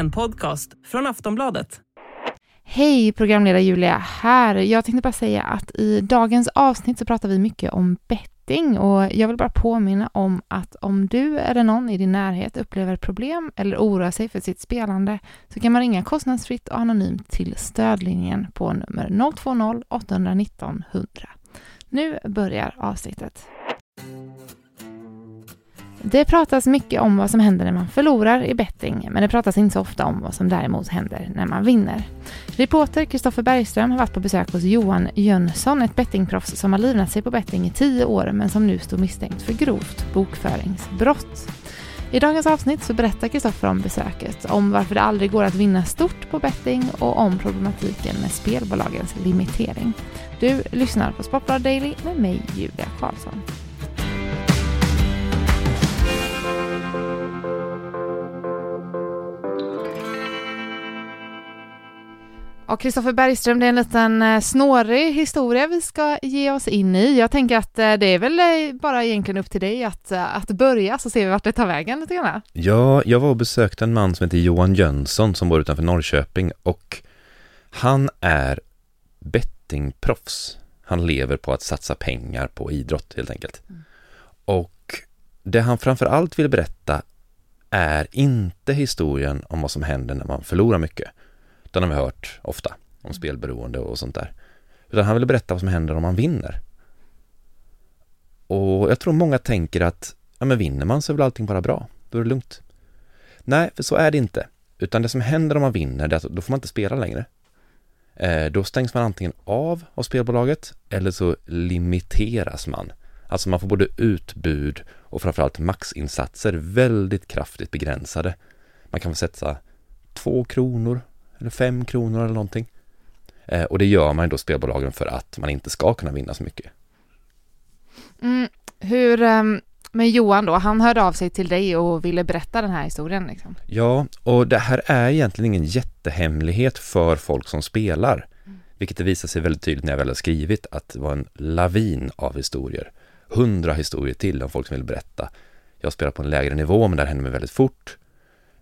en podcast från Aftonbladet. Hej, programledare Julia här. Jag tänkte bara säga att i dagens avsnitt så pratar vi mycket om betting och jag vill bara påminna om att om du eller någon i din närhet upplever problem eller oroar sig för sitt spelande så kan man ringa kostnadsfritt och anonymt till stödlinjen på nummer 020-819 100. Nu börjar avsnittet. Det pratas mycket om vad som händer när man förlorar i betting, men det pratas inte så ofta om vad som däremot händer när man vinner. Reporter Kristoffer Bergström har varit på besök hos Johan Jönsson, ett bettingproffs som har livnat sig på betting i tio år, men som nu står misstänkt för grovt bokföringsbrott. I dagens avsnitt så berättar Kristoffer om besöket, om varför det aldrig går att vinna stort på betting och om problematiken med spelbolagens limitering. Du lyssnar på Sportbladet Daily med mig, Julia Karlsson. Och Kristoffer Bergström, det är en liten eh, snårig historia vi ska ge oss in i. Jag tänker att eh, det är väl eh, bara egentligen upp till dig att, att börja så ser vi vart det tar vägen lite grann. Ja, jag var och besökte en man som heter Johan Jönsson som bor utanför Norrköping och han är bettingproffs. Han lever på att satsa pengar på idrott helt enkelt. Mm. Och det han framför allt vill berätta är inte historien om vad som händer när man förlorar mycket den har vi hört ofta om spelberoende och sånt där. Utan han ville berätta vad som händer om man vinner. Och jag tror många tänker att, ja men vinner man så är väl allting bara bra, då är det lugnt. Nej, för så är det inte. Utan det som händer om man vinner, det är att då får man inte spela längre. Eh, då stängs man antingen av av spelbolaget eller så limiteras man. Alltså man får både utbud och framförallt maxinsatser väldigt kraftigt begränsade. Man kan få sätta två kronor eller fem kronor eller någonting. Eh, och det gör man då spelbolagen för att man inte ska kunna vinna så mycket. Mm, hur, um, men Johan då, han hörde av sig till dig och ville berätta den här historien liksom. Ja, och det här är egentligen ingen jättehemlighet för folk som spelar. Mm. Vilket det visar sig väldigt tydligt när jag väl har skrivit att det var en lavin av historier. Hundra historier till om folk som vill berätta. Jag spelar på en lägre nivå men det här händer mig väldigt fort.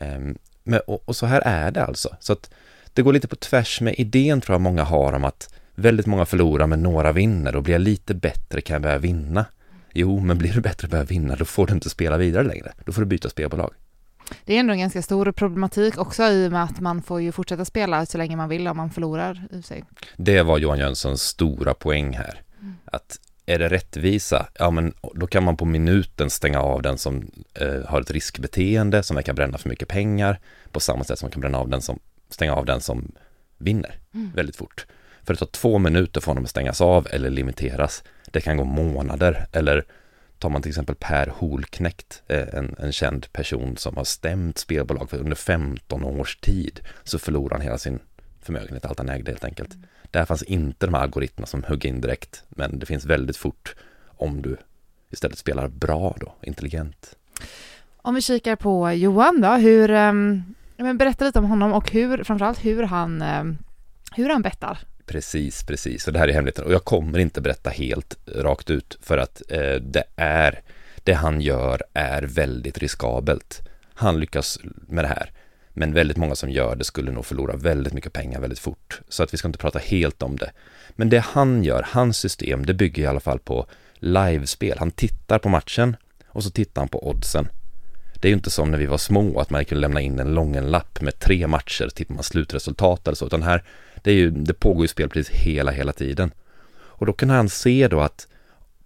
Um, men, och, och, så här är det alltså. Så att det går lite på tvärs med idén tror jag många har om att väldigt många förlorar men några vinner och blir jag lite bättre kan jag börja vinna. Jo, men blir du bättre och börjar vinna då får du inte spela vidare längre. Då får du byta spelbolag. Det är ändå en ganska stor problematik också i och med att man får ju fortsätta spela så länge man vill om man förlorar i sig. Det var Johan Jönssons stora poäng här. Mm. Att är det rättvisa, ja men då kan man på minuten stänga av den som eh, har ett riskbeteende, som verkar bränna för mycket pengar, på samma sätt som man kan bränna av den som, stänga av den som vinner mm. väldigt fort. För det tar två minuter för honom att stängas av eller limiteras. Det kan gå månader, eller tar man till exempel Per Holknekt, eh, en, en känd person som har stämt spelbolag för under 15 års tid, så förlorar han hela sin förmögenhet, allt han ägde helt enkelt. Mm. Där fanns inte de här algoritmerna som hugger in direkt, men det finns väldigt fort om du istället spelar bra då, intelligent. Om vi kikar på Johan då, hur, um, berätta lite om honom och hur, framförallt hur han, um, hur han bettar. Precis, precis, och det här är hemligheten och jag kommer inte berätta helt rakt ut för att eh, det är, det han gör är väldigt riskabelt. Han lyckas med det här. Men väldigt många som gör det skulle nog förlora väldigt mycket pengar väldigt fort. Så att vi ska inte prata helt om det. Men det han gör, hans system, det bygger i alla fall på livespel. Han tittar på matchen och så tittar han på oddsen. Det är ju inte som när vi var små att man kunde lämna in en lången lapp med tre matcher, tippar man slutresultat eller så, utan här, det, är ju, det pågår ju spel precis hela, hela tiden. Och då kan han se då att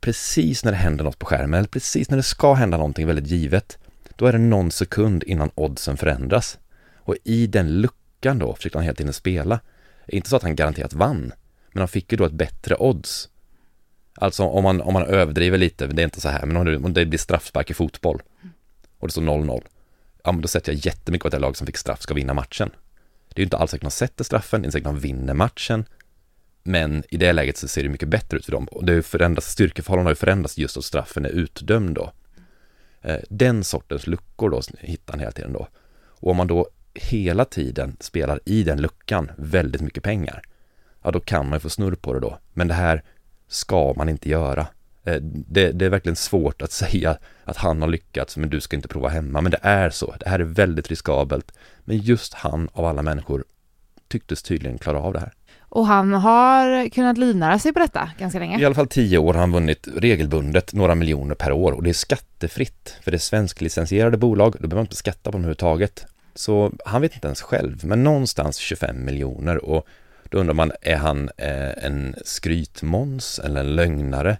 precis när det händer något på skärmen, eller precis när det ska hända någonting väldigt givet, då är det någon sekund innan oddsen förändras. Och i den luckan då försökte han hela tiden spela. Inte så att han garanterat vann, men han fick ju då ett bättre odds. Alltså om man, om man överdriver lite, det är inte så här, men om det, blir straffspark i fotboll och det står 0-0, ja men då sätter jag jättemycket på att det lag som fick straff ska vinna matchen. Det är ju inte alls säkert att de sätter straffen, det är inte säkert att de vinner matchen, men i det läget så ser det mycket bättre ut för dem. Och det förändras, styrkeförhållandena har ju förändrats just att straffen är utdömd då. Eh, den sortens luckor då hittar han hela tiden då. Och om man då hela tiden spelar i den luckan väldigt mycket pengar, ja då kan man ju få snurr på det då. Men det här ska man inte göra. Eh, det, det, är verkligen svårt att säga att han har lyckats men du ska inte prova hemma. Men det är så. Det här är väldigt riskabelt. Men just han av alla människor tycktes tydligen klara av det här. Och han har kunnat livnära sig på detta ganska länge. I alla fall tio år har han vunnit regelbundet några miljoner per år och det är skattefritt. För det är svensklicensierade bolag, då behöver man inte skatta på dem överhuvudtaget. Så han vet inte ens själv, men någonstans 25 miljoner och då undrar man, är han eh, en skrytmåns eller en lögnare?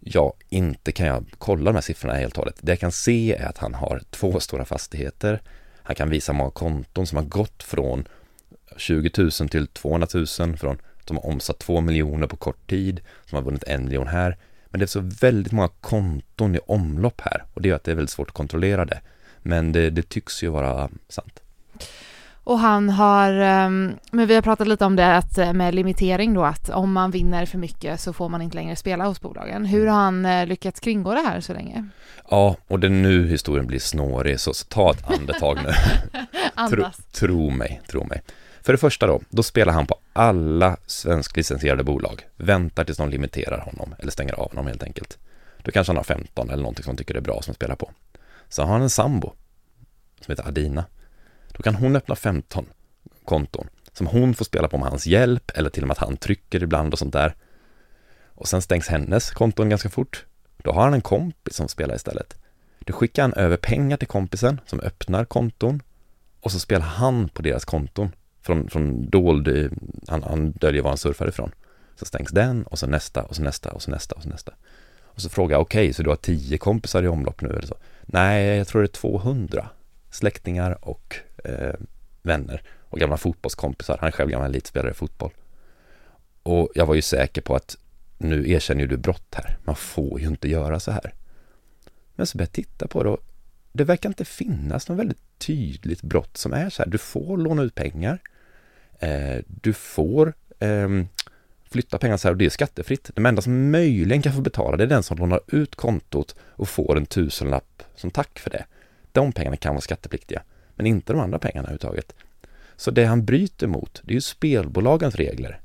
Ja, inte kan jag kolla de här siffrorna helt och hållet. Det jag kan se är att han har två stora fastigheter. Han kan visa många konton som har gått från 20 000 till 200 000, från som har omsatt 2 miljoner på kort tid, som har vunnit en miljon här. Men det är så väldigt många konton i omlopp här och det gör att det är väldigt svårt att kontrollera det. Men det, det tycks ju vara sant. Och han har, ehm, men vi har pratat lite om det att eh, med limitering då att om man vinner för mycket så får man inte längre spela hos bolagen. Hur har han eh, lyckats kringgå det här så länge? Ja, och det är nu historien blir snårig, så, så ta ett andetag nu. tro, tro mig, tro mig. För det första då, då spelar han på alla svensklicensierade bolag. Väntar tills de limiterar honom, eller stänger av honom helt enkelt. Då kanske han har 15 eller någonting som han tycker är bra som spelar på. Så har han en sambo som heter Adina. Då kan hon öppna 15 konton som hon får spela på med hans hjälp eller till och med att han trycker ibland och sånt där. Och sen stängs hennes konton ganska fort. Då har han en kompis som spelar istället. Då skickar han över pengar till kompisen som öppnar konton och så spelar han på deras konton från, från dold, eh, han, han döljer var han surfar ifrån. Så stängs den och så nästa och så nästa och så nästa och så nästa. Och så frågar jag, okej, okay, så du har tio kompisar i omlopp nu eller så? Nej, jag tror det är 200 släktingar och eh, vänner och gamla fotbollskompisar. Han är själv gammal elitspelare i fotboll. Och jag var ju säker på att nu erkänner ju du brott här. Man får ju inte göra så här. Men så började jag titta på det och det verkar inte finnas något väldigt tydligt brott som är så här. Du får låna ut pengar. Eh, du får eh, flytta pengar så här och det är skattefritt. De enda som möjligen kan få betala det är den som lånar ut kontot och får en tusenlapp som tack för det. De pengarna kan vara skattepliktiga, men inte de andra pengarna överhuvudtaget. Så det han bryter mot, det är ju spelbolagens regler.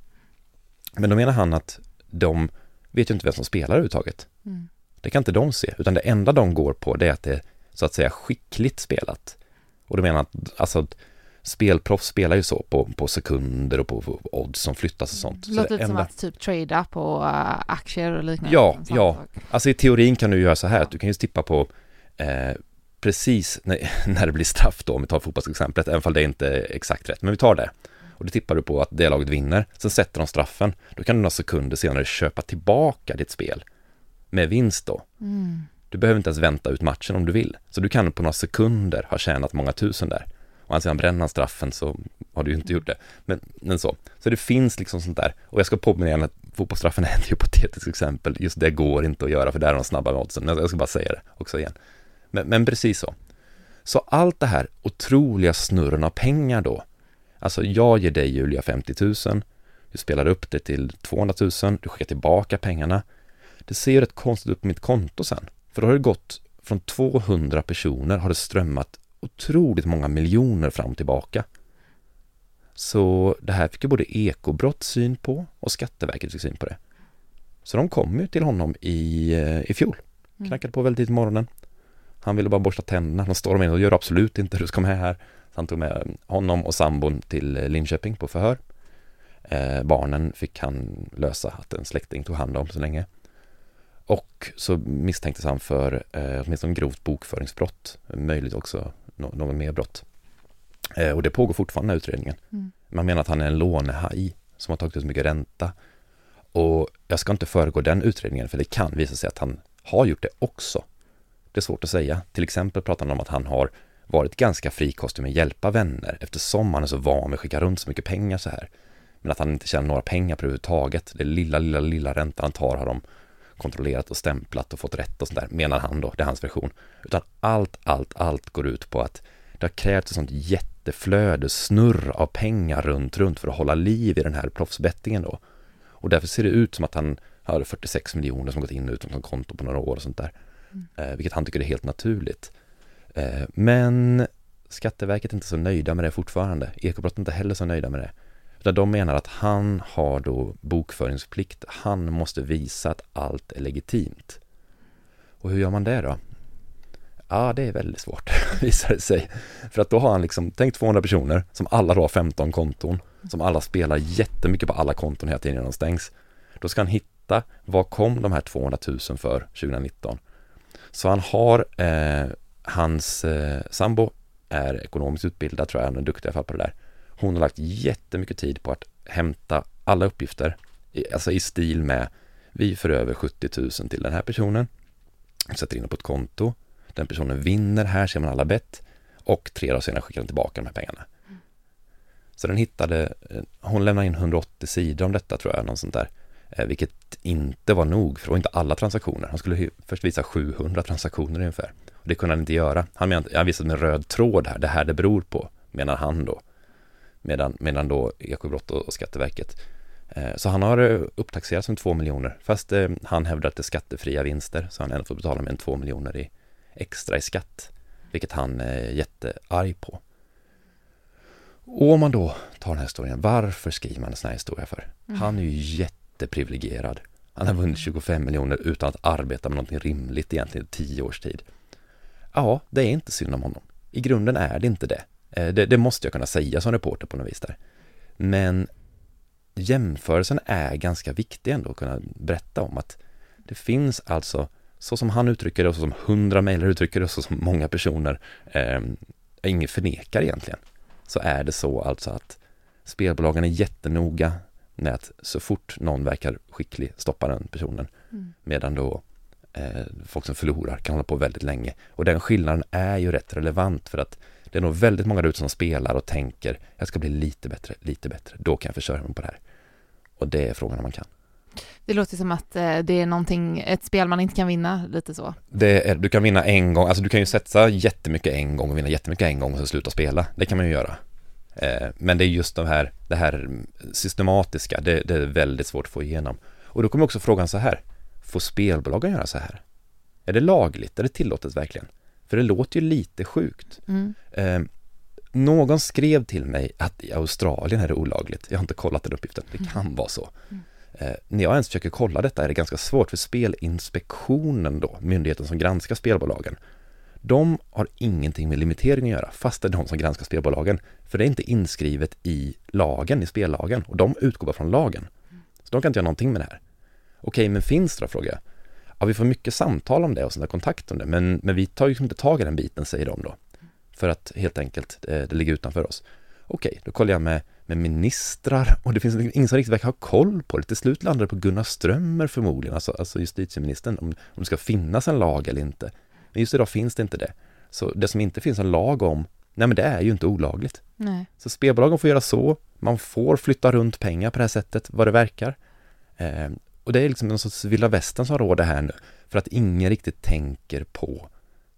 Men då menar han att de vet ju inte vem som spelar överhuvudtaget. Mm. Det kan inte de se, utan det enda de går på det är att det är så att säga skickligt spelat. Och då menar han att alltså, spelproffs spelar ju så på, på sekunder och på, på odds som flyttas och sånt. Det låter så det som att typ trada på uh, aktier och liknande. Ja, ja. Sak. Alltså i teorin kan du göra så här att du kan ju tippa på eh, precis när, när det blir straff då, om vi tar fotbollsexemplet, även om det är inte är exakt rätt, men vi tar det. Och då tippar du på att det laget vinner, sen sätter de straffen, då kan du några sekunder senare köpa tillbaka ditt spel med vinst då. Mm. Du behöver inte ens vänta ut matchen om du vill. Så du kan på några sekunder ha tjänat många tusen där. Och alltså, sedan bränner bränna straffen så har du ju inte gjort det. Men, men så. Så det finns liksom sånt där. Och jag ska påminna igen att fotbollsstraffen är ett hypotetiskt exempel. Just det går inte att göra för där är de snabba med oddsen. Jag ska bara säga det också igen. Men, men precis så. Så allt det här otroliga snurren av pengar då. Alltså jag ger dig Julia 50 000. Du spelar upp det till 200 000. Du skickar tillbaka pengarna. Det ser ju rätt konstigt ut på mitt konto sen. För då har det gått från 200 personer har det strömmat otroligt många miljoner fram och tillbaka. Så det här fick ju både ekobrott syn på och Skatteverket fick syn på det. Så de kom ju till honom i, eh, i fjol. Mm. Knackade på väldigt tidigt på morgonen. Han ville bara borsta tänderna. De stormade in och gör absolut inte, du ska med här. Så han tog med honom och sambon till Linköping på förhör. Eh, barnen fick han lösa att en släkting tog hand om så länge. Och så misstänktes han för eh, åtminstone grovt bokföringsbrott, möjligt också no något mer brott. Eh, och det pågår fortfarande den utredningen. Mm. Man menar att han är en lånehaj som har tagit ut så mycket ränta. Och jag ska inte föregå den utredningen för det kan visa sig att han har gjort det också. Det är svårt att säga. Till exempel pratar han om att han har varit ganska frikostig med att hjälpa vänner eftersom han är så van vid att skicka runt så mycket pengar så här. Men att han inte tjänar några pengar på överhuvudtaget. Det lilla, lilla, lilla ränta han tar har de kontrollerat och stämplat och fått rätt och sådär, menar han då, det är hans version. Utan allt, allt, allt går ut på att det har krävts ett sånt jätteflöde, snurr av pengar runt, runt för att hålla liv i den här proffsbettingen då. Och därför ser det ut som att han har 46 miljoner som gått in och ut från konto på några år och sånt där. Mm. Eh, vilket han tycker är helt naturligt. Eh, men Skatteverket är inte så nöjda med det fortfarande. Ekobrott är inte heller så nöjda med det. Där de menar att han har då bokföringsplikt. Han måste visa att allt är legitimt. Och hur gör man det då? Ja, det är väldigt svårt, visar det sig. För att då har han liksom, tänk 200 personer som alla då har 15 konton, som alla spelar jättemycket på alla konton hela tiden när de stängs. Då ska han hitta, vad kom de här 200 000 för 2019? Så han har, eh, hans eh, sambo är ekonomiskt utbildad tror jag, han är duktig i alla fall på det där. Hon har lagt jättemycket tid på att hämta alla uppgifter, alltså i stil med vi för över 70 000 till den här personen, sätter in det på ett konto, den personen vinner, här ser man alla bett och tre dagar senare skickar den tillbaka de här pengarna. Så den hittade, eh, hon lämnade in 180 sidor om detta tror jag, något sånt där. Eh, vilket inte var nog, för det var inte alla transaktioner. Han skulle först visa 700 transaktioner ungefär. Och det kunde han inte göra. Han menade, han visade en röd tråd här, det här det beror på, menar han då. Medan, medan då Ekobrott och, Skatteverket. Eh, så han har upptaxerats med 2 miljoner, fast han hävdar att det är skattefria vinster, så han ändå får betala med en 2 miljoner i, extra i skatt, vilket han är jättearg på. Och om man då tar den här historien, varför skriver man en sån här historia för? Mm. Han är ju jätteprivilegierad. Han har vunnit 25 miljoner utan att arbeta med någonting rimligt egentligen i tio års tid. Ja, det är inte synd om honom. I grunden är det inte det. Eh, det, det måste jag kunna säga som reporter på något vis där. Men jämförelsen är ganska viktig ändå att kunna berätta om att det finns alltså så som han uttrycker det och så som hundra mejlare uttrycker det och så som många personer eh, ingen förnekar egentligen, så är det så alltså att spelbolagen är jättenoga med att så fort någon verkar skicklig stoppa den personen. Mm. Medan då eh, folk som förlorar kan hålla på väldigt länge. Och den skillnaden är ju rätt relevant för att det är nog väldigt många där ute som spelar och tänker jag ska bli lite bättre, lite bättre, då kan jag försörja mig på det här. Och det är frågan om man kan. Det låter som att eh, det är någonting, ett spel man inte kan vinna, lite så. Är, du kan vinna en gång, alltså du kan ju sätta jättemycket en gång och vinna jättemycket en gång och så sluta spela. Det kan man ju göra. Eh, men det är just de här, det här systematiska, det, det, är väldigt svårt att få igenom. Och då kommer också frågan så här, får spelbolagen göra så här? Är det lagligt? Är det tillåtet verkligen? För det låter ju lite sjukt. Mm. Eh, någon skrev till mig att i Australien är det olagligt. Jag har inte kollat den uppgiften, det kan mm. vara så. Mm. Eh, när jag ens försöker kolla detta är det ganska svårt för Spelinspektionen då, myndigheten som granskar spelbolagen, de har ingenting med limitering att göra, fast det är de som granskar spelbolagen. För det är inte inskrivet i lagen, i spellagen, och de utgår bara från lagen. Så de kan inte göra någonting med det här. Okej, men finns det då, frågar jag. Ja, vi får mycket samtal om det och sådana kontakt om det, men, men vi tar ju inte tag i den biten, säger de då. För att helt enkelt, det, eh, det ligger utanför oss. Okej, då kollar jag med med ministrar och det finns liksom ingen som riktigt verkar ha koll på det. Till slut landar det på Gunnar Strömmer förmodligen, alltså, alltså justitieministern, om, om det ska finnas en lag eller inte. Men just idag finns det inte det. Så det som inte finns en lag om, nej men det är ju inte olagligt. Nej. Så spelbolagen får göra så, man får flytta runt pengar på det här sättet, vad det verkar. Eh, och det är liksom någon sorts vilda västern som råder här nu, för att ingen riktigt tänker på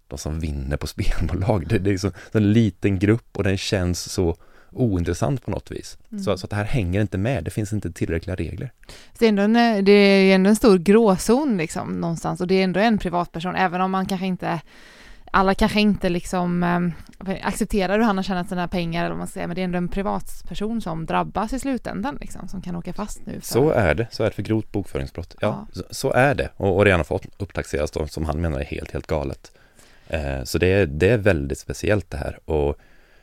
de som vinner på spelbolag. Det, det är liksom en liten grupp och den känns så ointressant på något vis. Mm. Så, så att det här hänger inte med, det finns inte tillräckliga regler. Det är, ändå en, det är ändå en stor gråzon liksom någonstans och det är ändå en privatperson, även om man kanske inte alla kanske inte liksom äh, accepterar hur han har tjänat sina pengar eller vad man säger, men det är ändå en privatperson som drabbas i slutändan liksom, som kan åka fast nu. För... Så är det, så är det för grovt bokföringsbrott. Ja, ja. Så, så, är det och, och redan fått upptaxeras då, som han menar är helt, helt galet. Eh, så det, det är väldigt speciellt det här och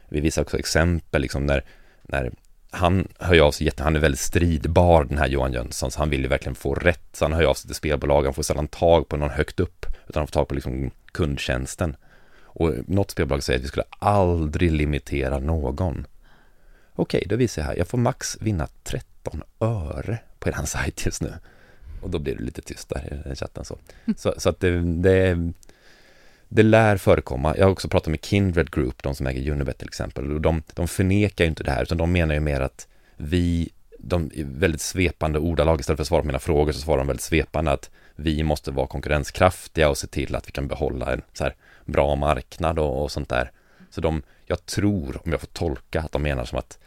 vi visar också exempel liksom när, när han hör av sig, han är väldigt stridbar den här Johan Jönsson, så han vill ju verkligen få rätt, så han hör av sig till spelbolagen, får sällan tag på någon högt upp, utan han får tag på liksom kundtjänsten. Och något spelbolag säger att vi skulle aldrig limitera någon. Okej, då visar jag här, jag får max vinna 13 öre på er sajt just nu. Och då blir det lite tyst där i chatten så. Så, så att det, det är det lär förekomma. Jag har också pratat med Kindred Group, de som äger Unibet till exempel, och de, de förnekar ju inte det här, utan de menar ju mer att vi, de väldigt svepande ordalag, istället för att svara på mina frågor så svarar de väldigt svepande att vi måste vara konkurrenskraftiga och se till att vi kan behålla en så här bra marknad och, och sånt där. Så de, jag tror, om jag får tolka, att de menar som att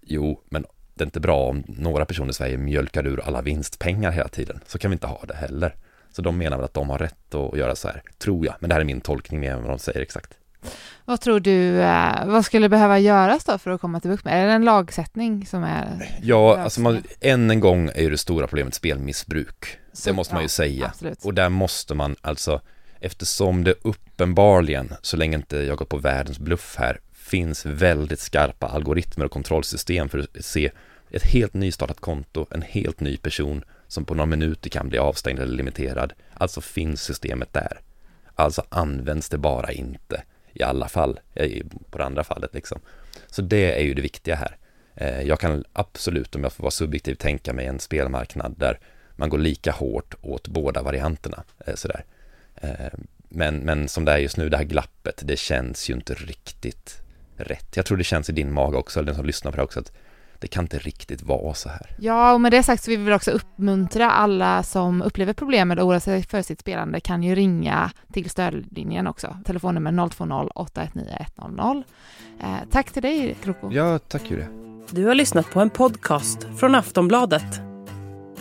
jo, men det är inte bra om några personer i Sverige mjölkar ur alla vinstpengar hela tiden. Så kan vi inte ha det heller. Så de menar väl att de har rätt att göra så här, tror jag. Men det här är min tolkning mer än vad de säger exakt. Vad tror du, eh, vad skulle behöva göras då för att komma till bukt med? Är det en lagsättning som är... Ja, alltså man, än en gång är ju det stora problemet spelmissbruk. Det måste man ju säga. Absolut. Och där måste man alltså, eftersom det uppenbarligen, så länge inte jag går på världens bluff här, finns väldigt skarpa algoritmer och kontrollsystem för att se ett helt nystartat konto, en helt ny person som på några minuter kan bli avstängd eller limiterad. Alltså finns systemet där. Alltså används det bara inte i alla fall, eh, på det andra fallet liksom. Så det är ju det viktiga här. Eh, Jag kan absolut, om jag får vara subjektiv, tänka mig en spelmarknad där man går lika hårt åt båda varianterna. eh, Sådär. Eh, Men, men som det är just nu, det här glappet, det känns ju inte riktigt rätt. Jag tror det känns i din mage också, eller den som lyssnar på det också, att det kan inte riktigt vara så här. Ja, och med det sagt så vill vi också uppmuntra alla som upplever problem eller oroar sig för sitt spelande kan ju ringa till stödlinjen också. Telefonnummer 020 819 100. Eh, tack till dig, Kroko. Ja, tack Julia. Du har lyssnat på en podcast från Aftonbladet.